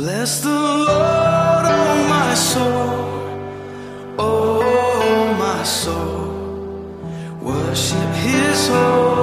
Bless the Lord, oh my soul, oh my soul, worship his holy.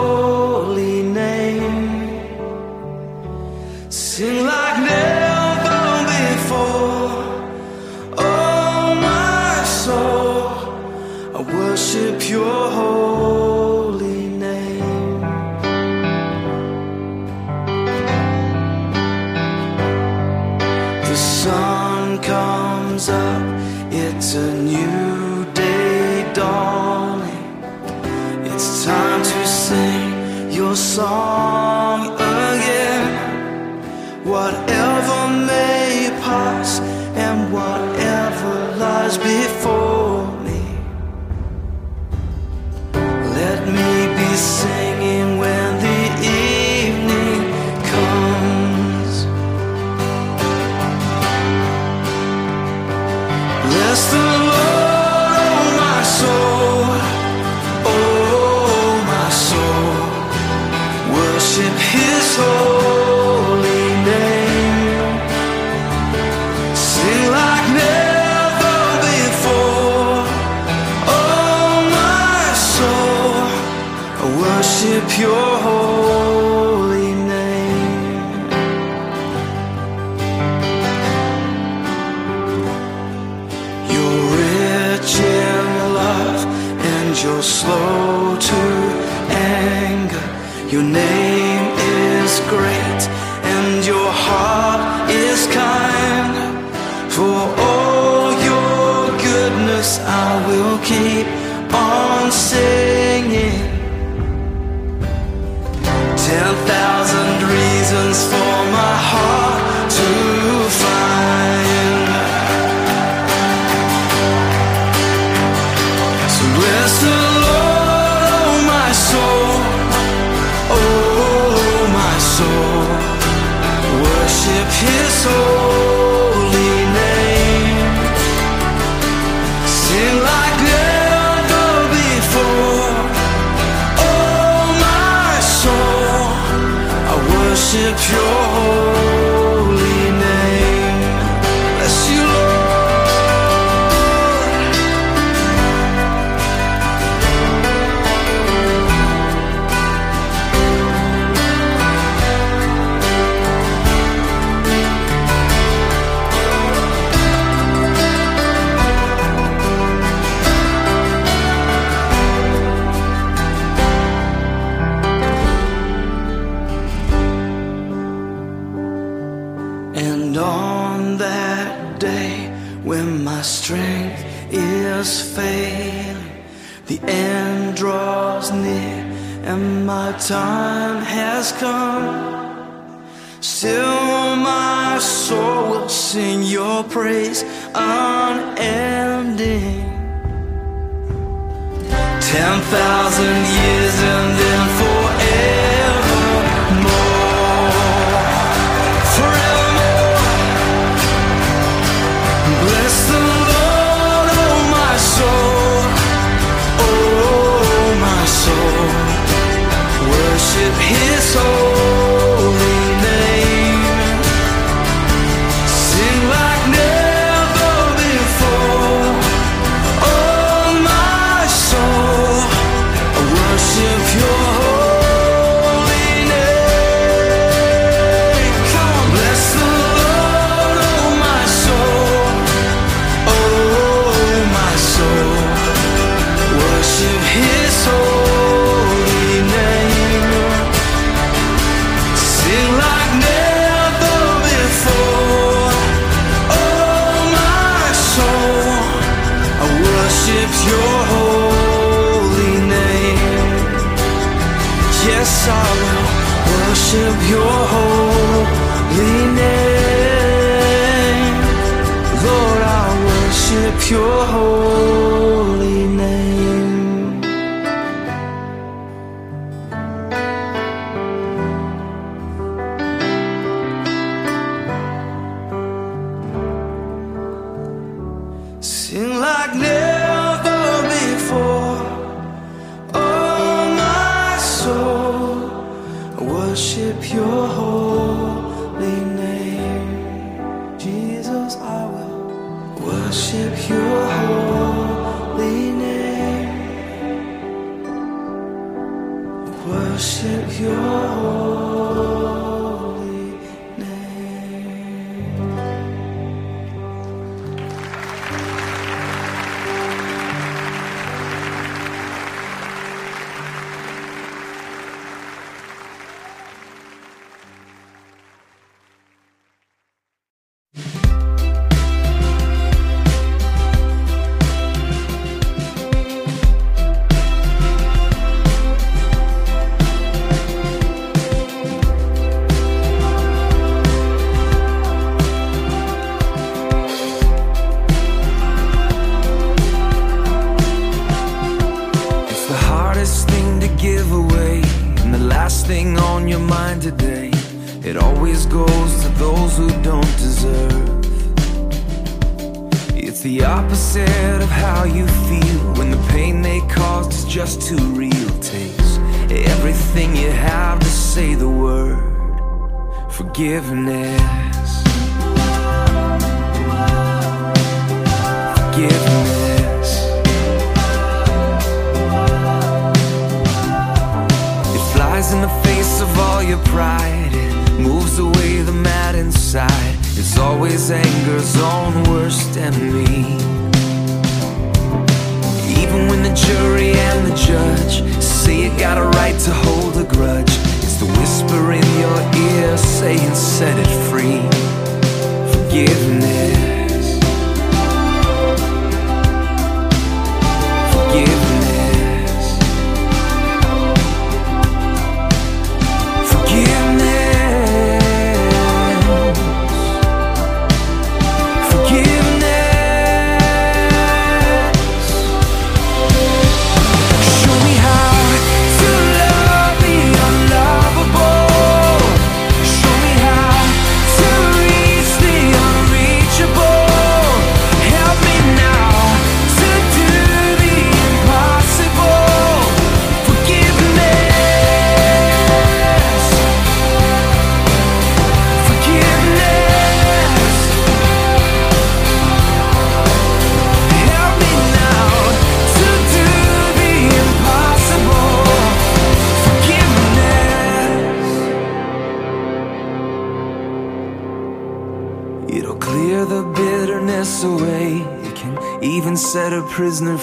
thousand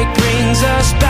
Heartbreak brings us back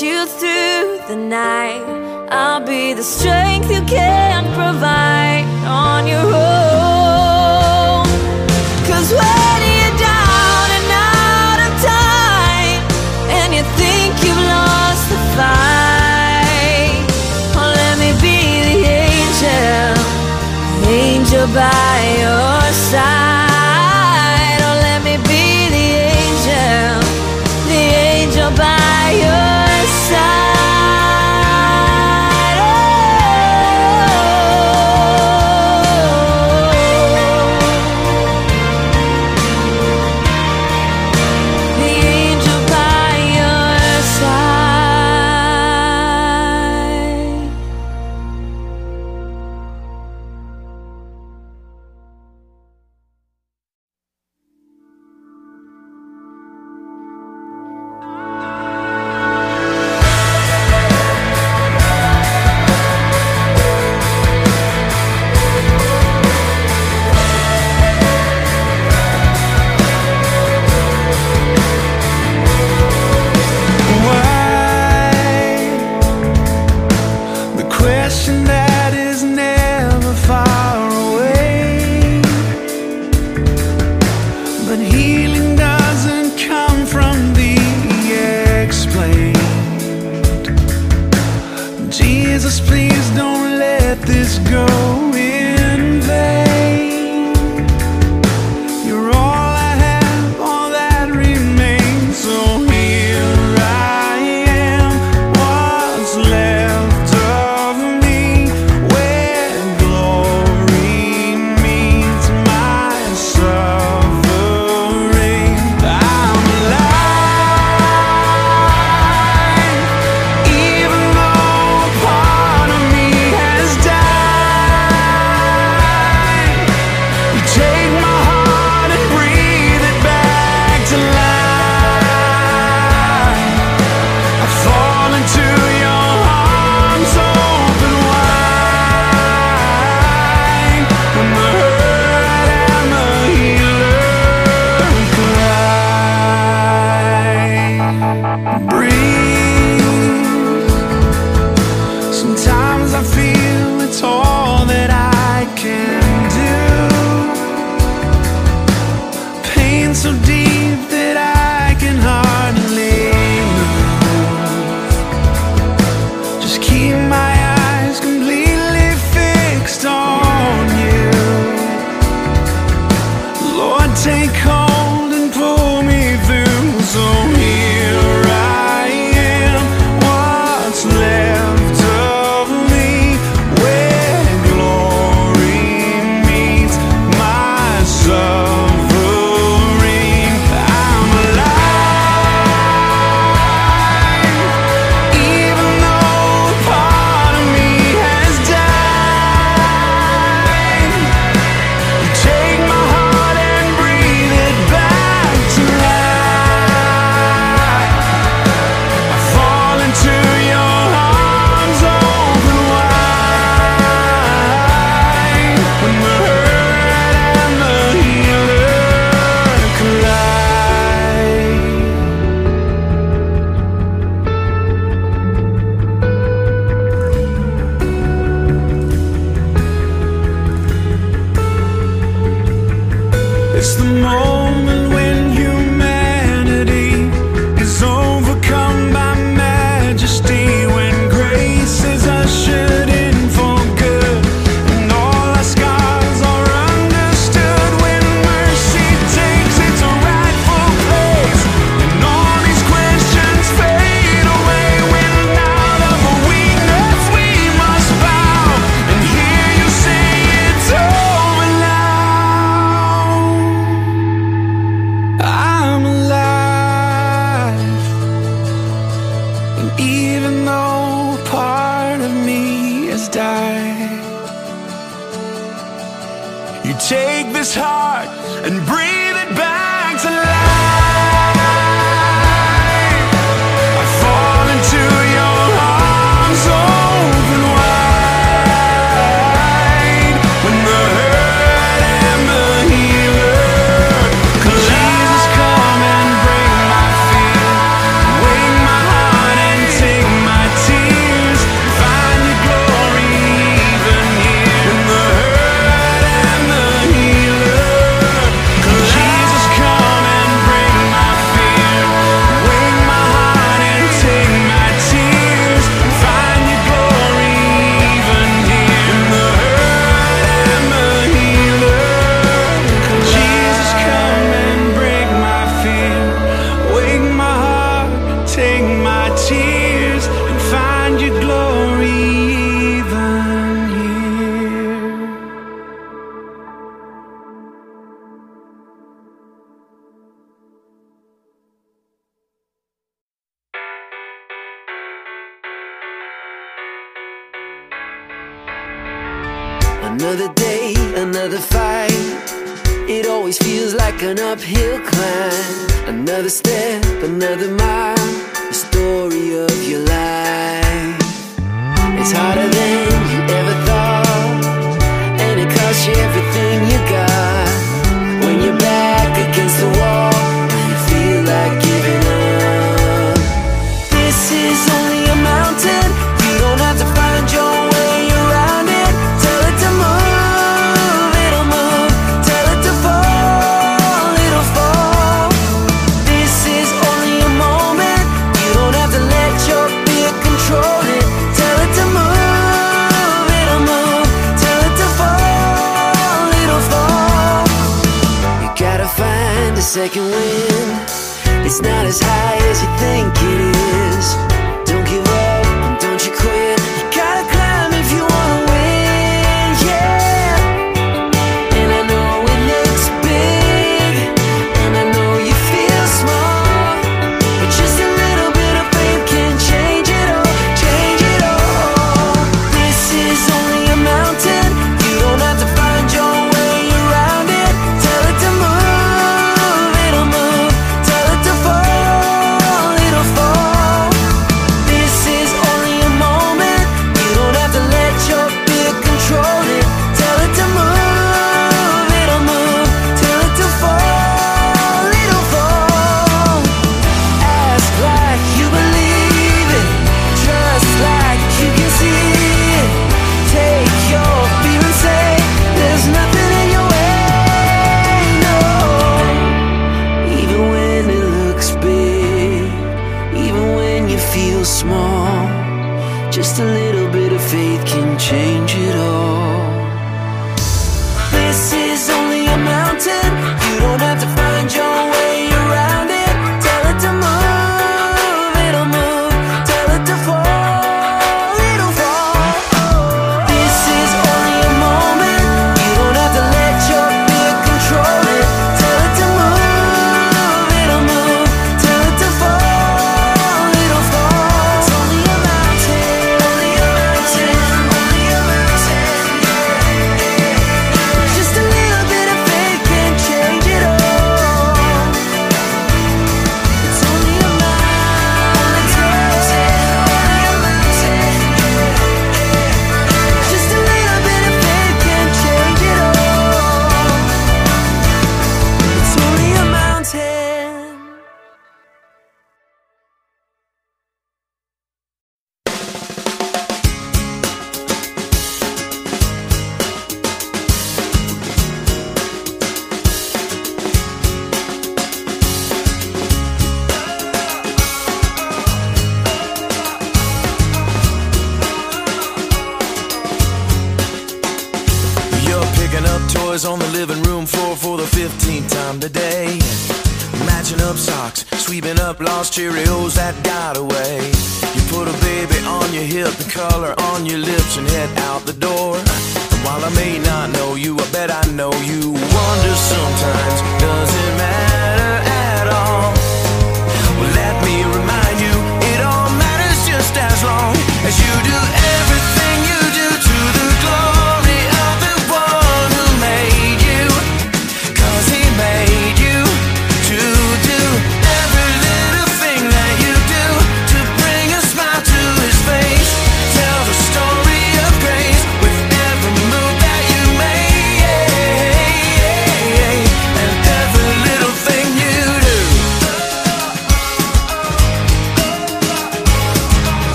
you through the night. I'll be the strength you can.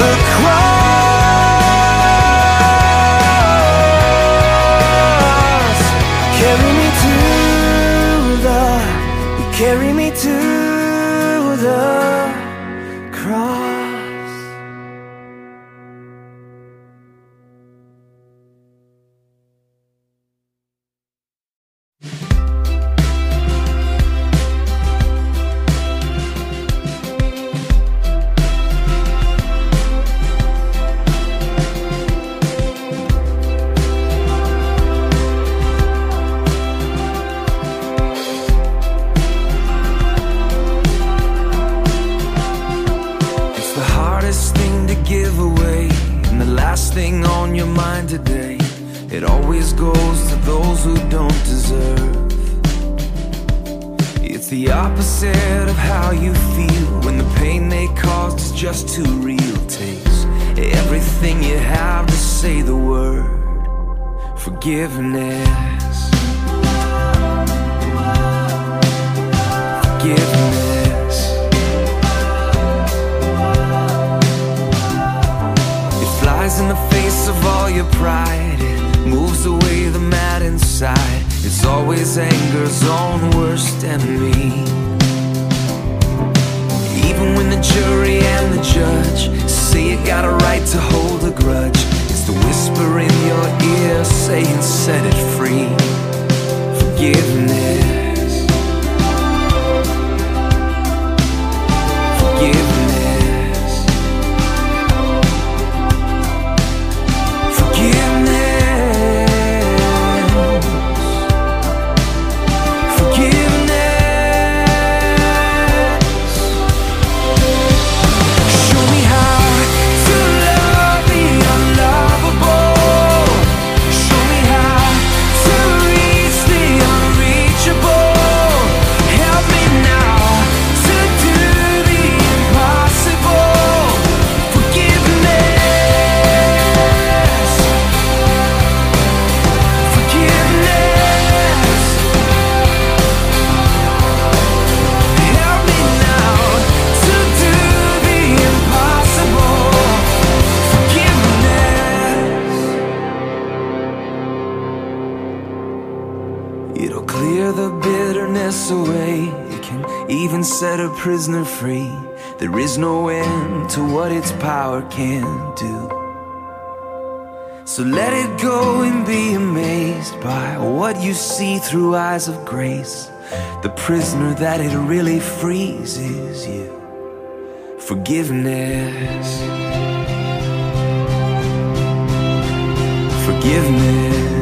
The cross. see through eyes of grace the prisoner that it really frees is you. Forgiveness. Forgiveness.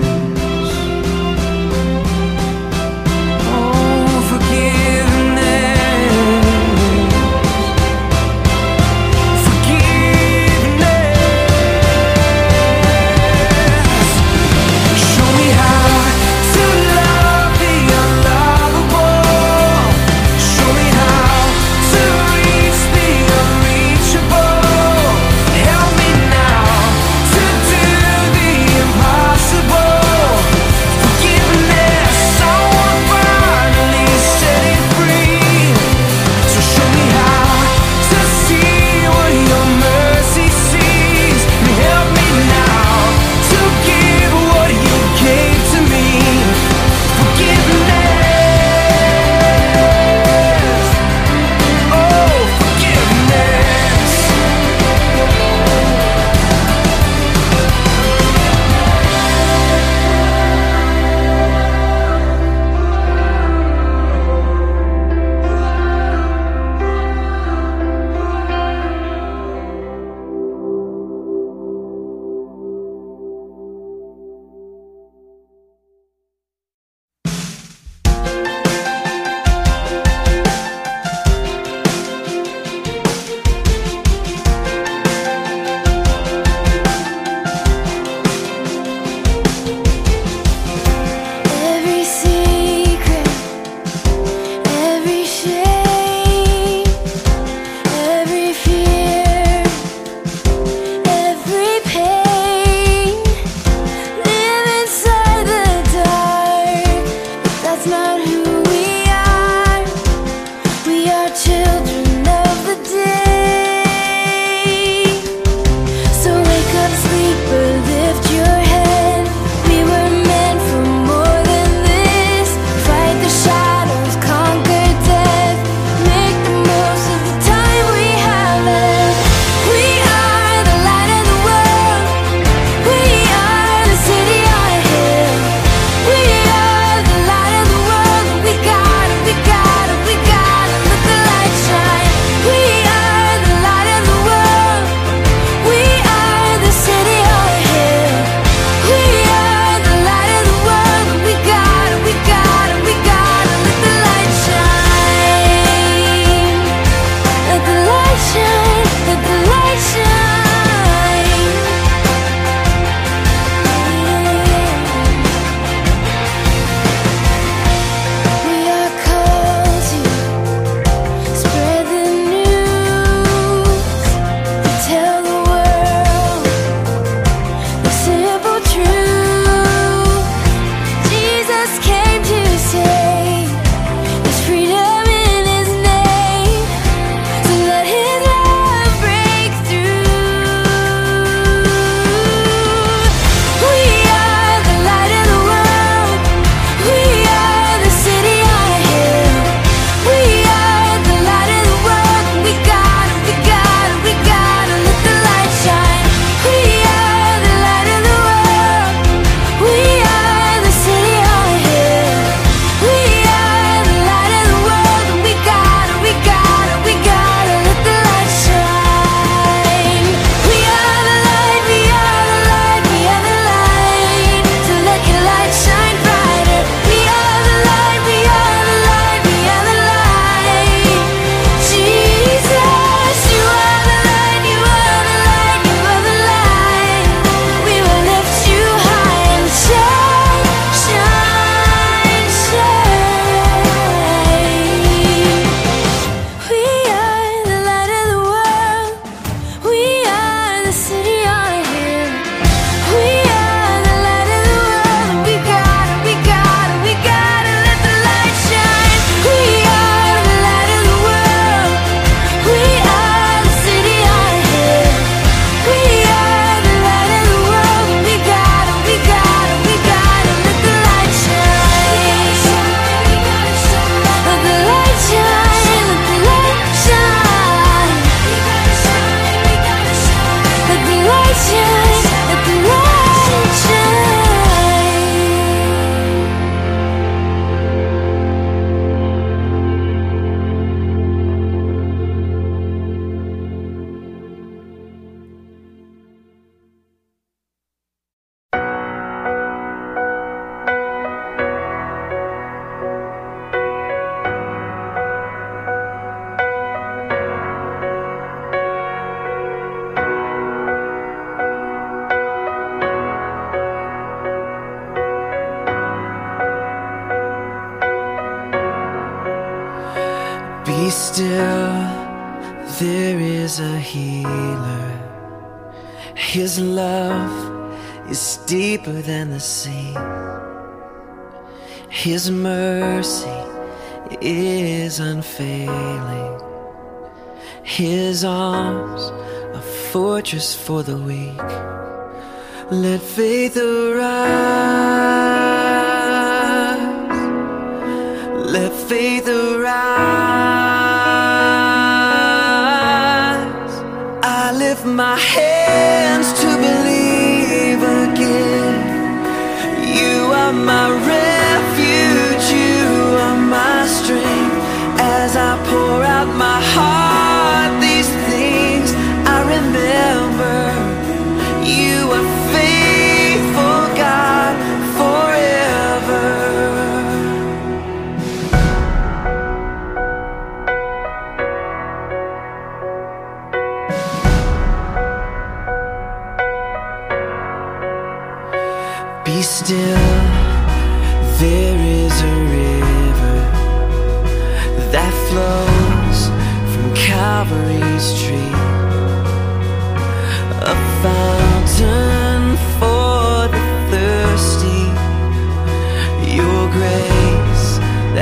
his arms, a fortress for the weak. Let faith arise. Let faith arise. I lift my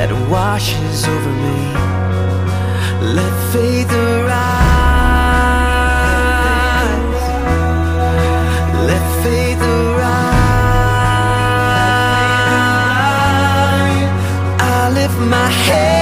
that washes over me. Let faith arise. Let faith arise. I lift my head.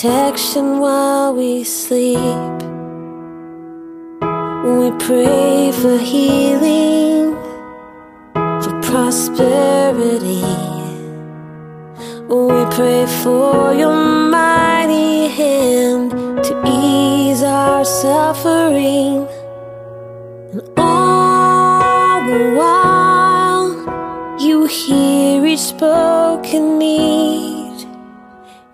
protection while we sleep. We pray for healing, for prosperity. We pray for your mighty hand to ease our suffering. And all the while, you hear each spoken need.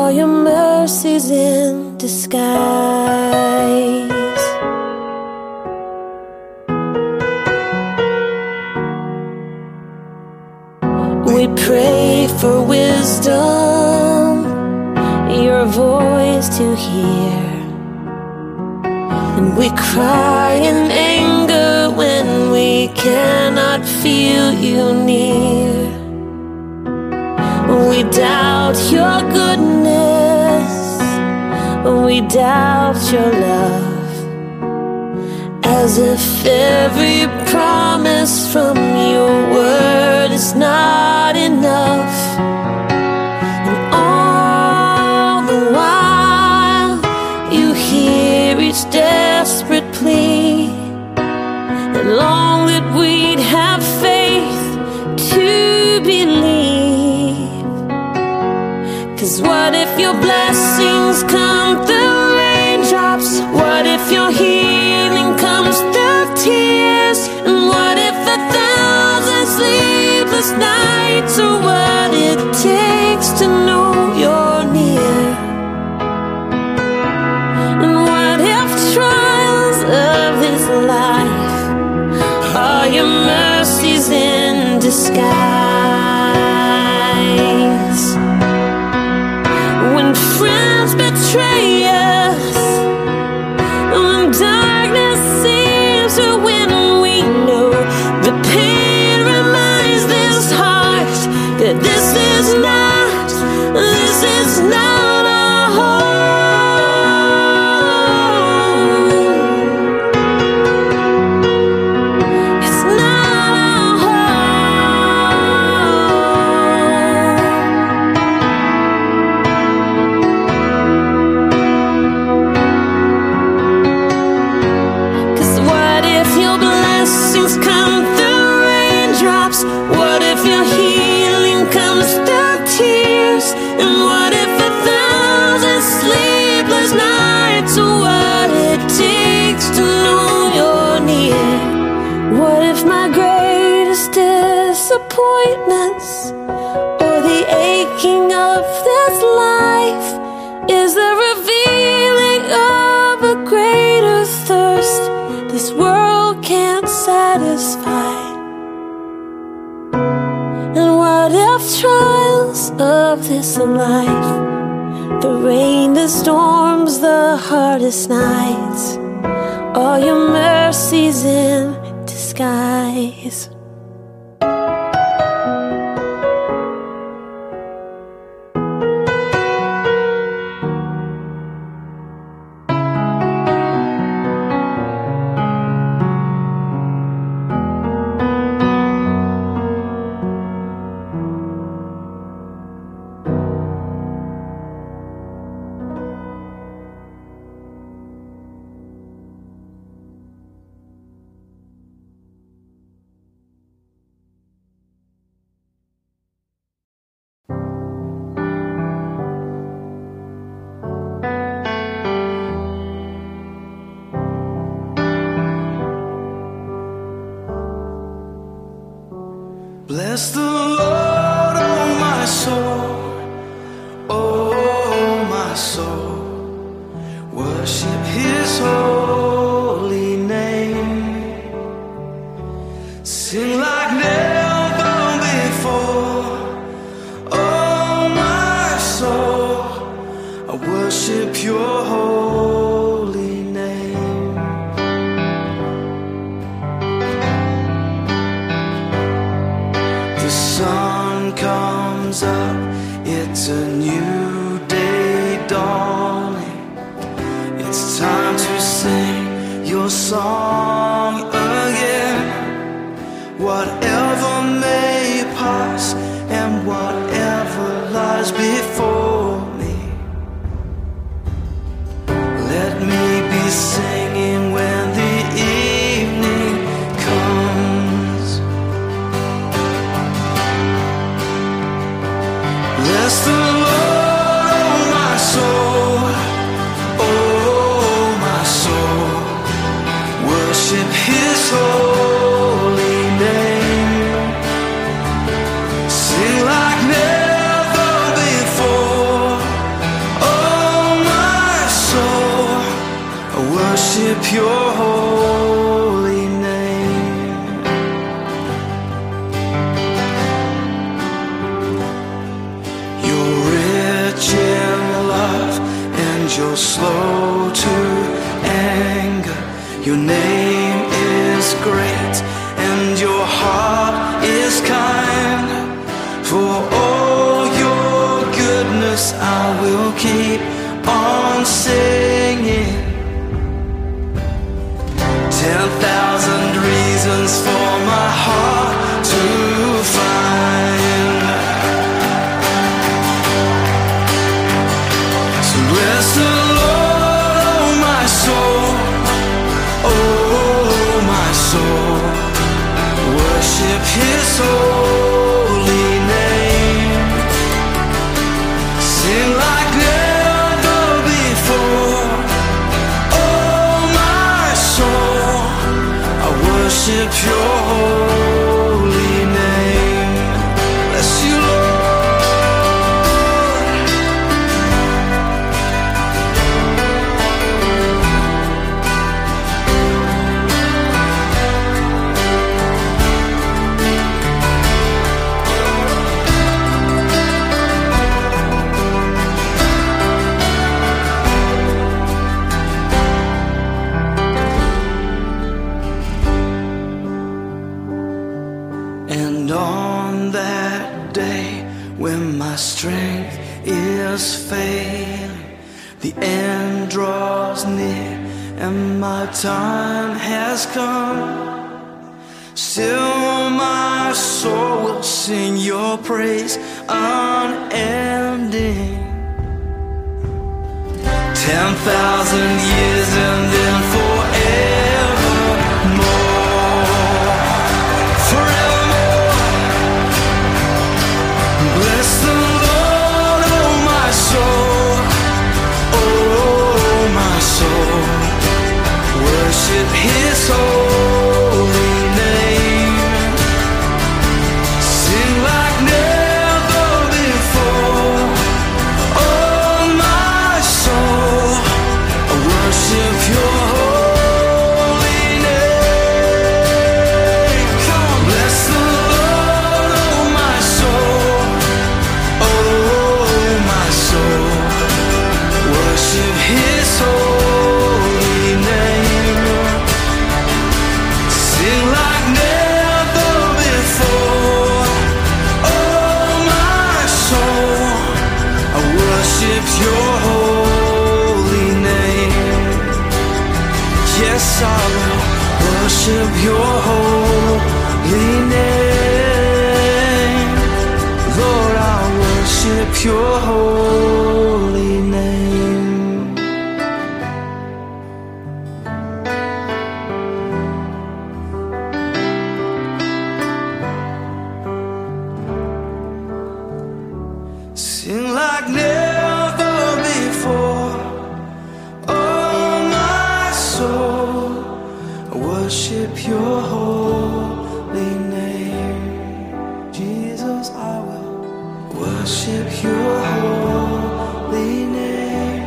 all your mercies in disguise. We pray for wisdom, your voice to hear, and we cry in anger when we cannot feel you near. We doubt your goodness when we doubt your love. As if every promise from your word is not enough. And all the while, you hear each desperate plea. And long that we'd have faith to believe. Cause what if you're blessed? worship your holy name.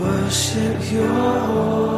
Worship your holy name.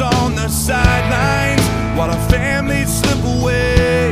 on the sidelines while our families slip away.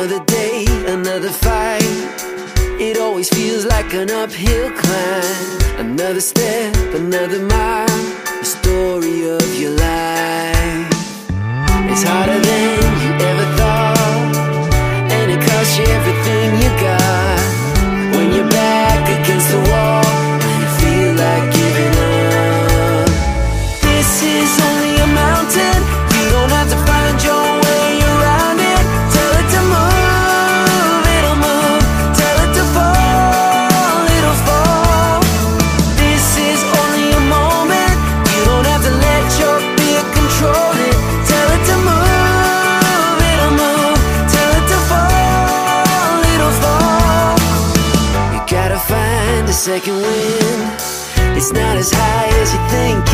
Another day, another fight. It always feels like an uphill climb. Another step, another mile. The story of your life. It's harder than you ever thought. And it costs you everything you got. think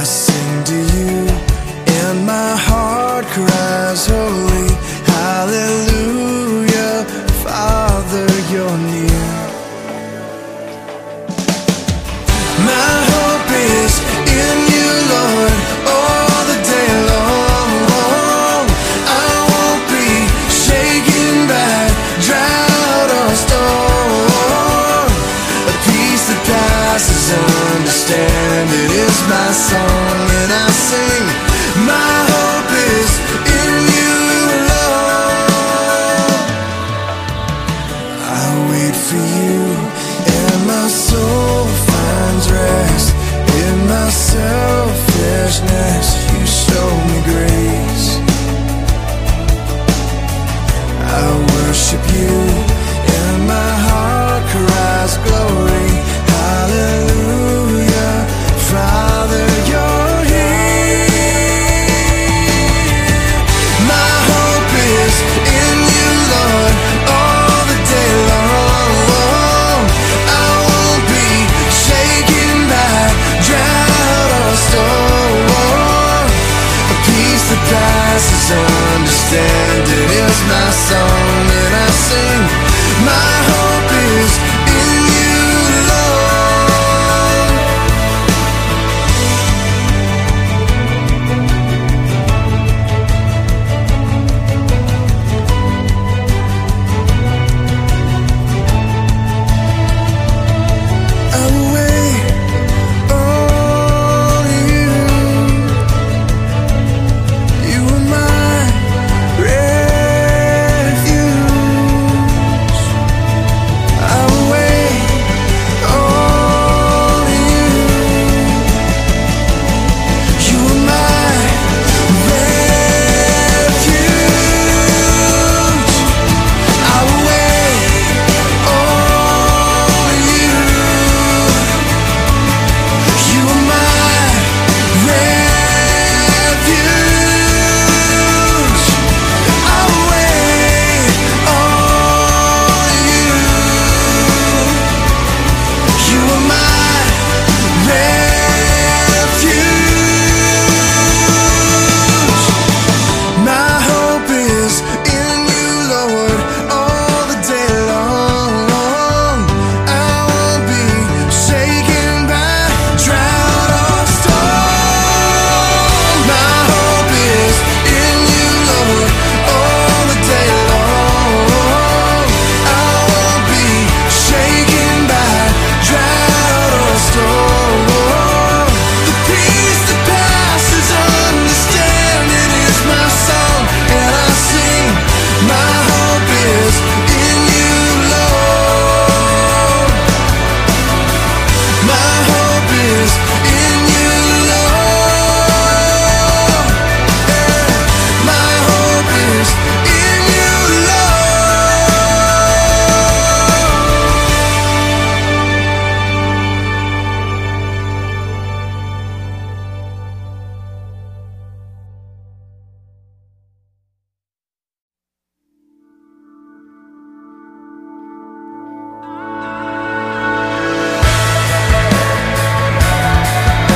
coração.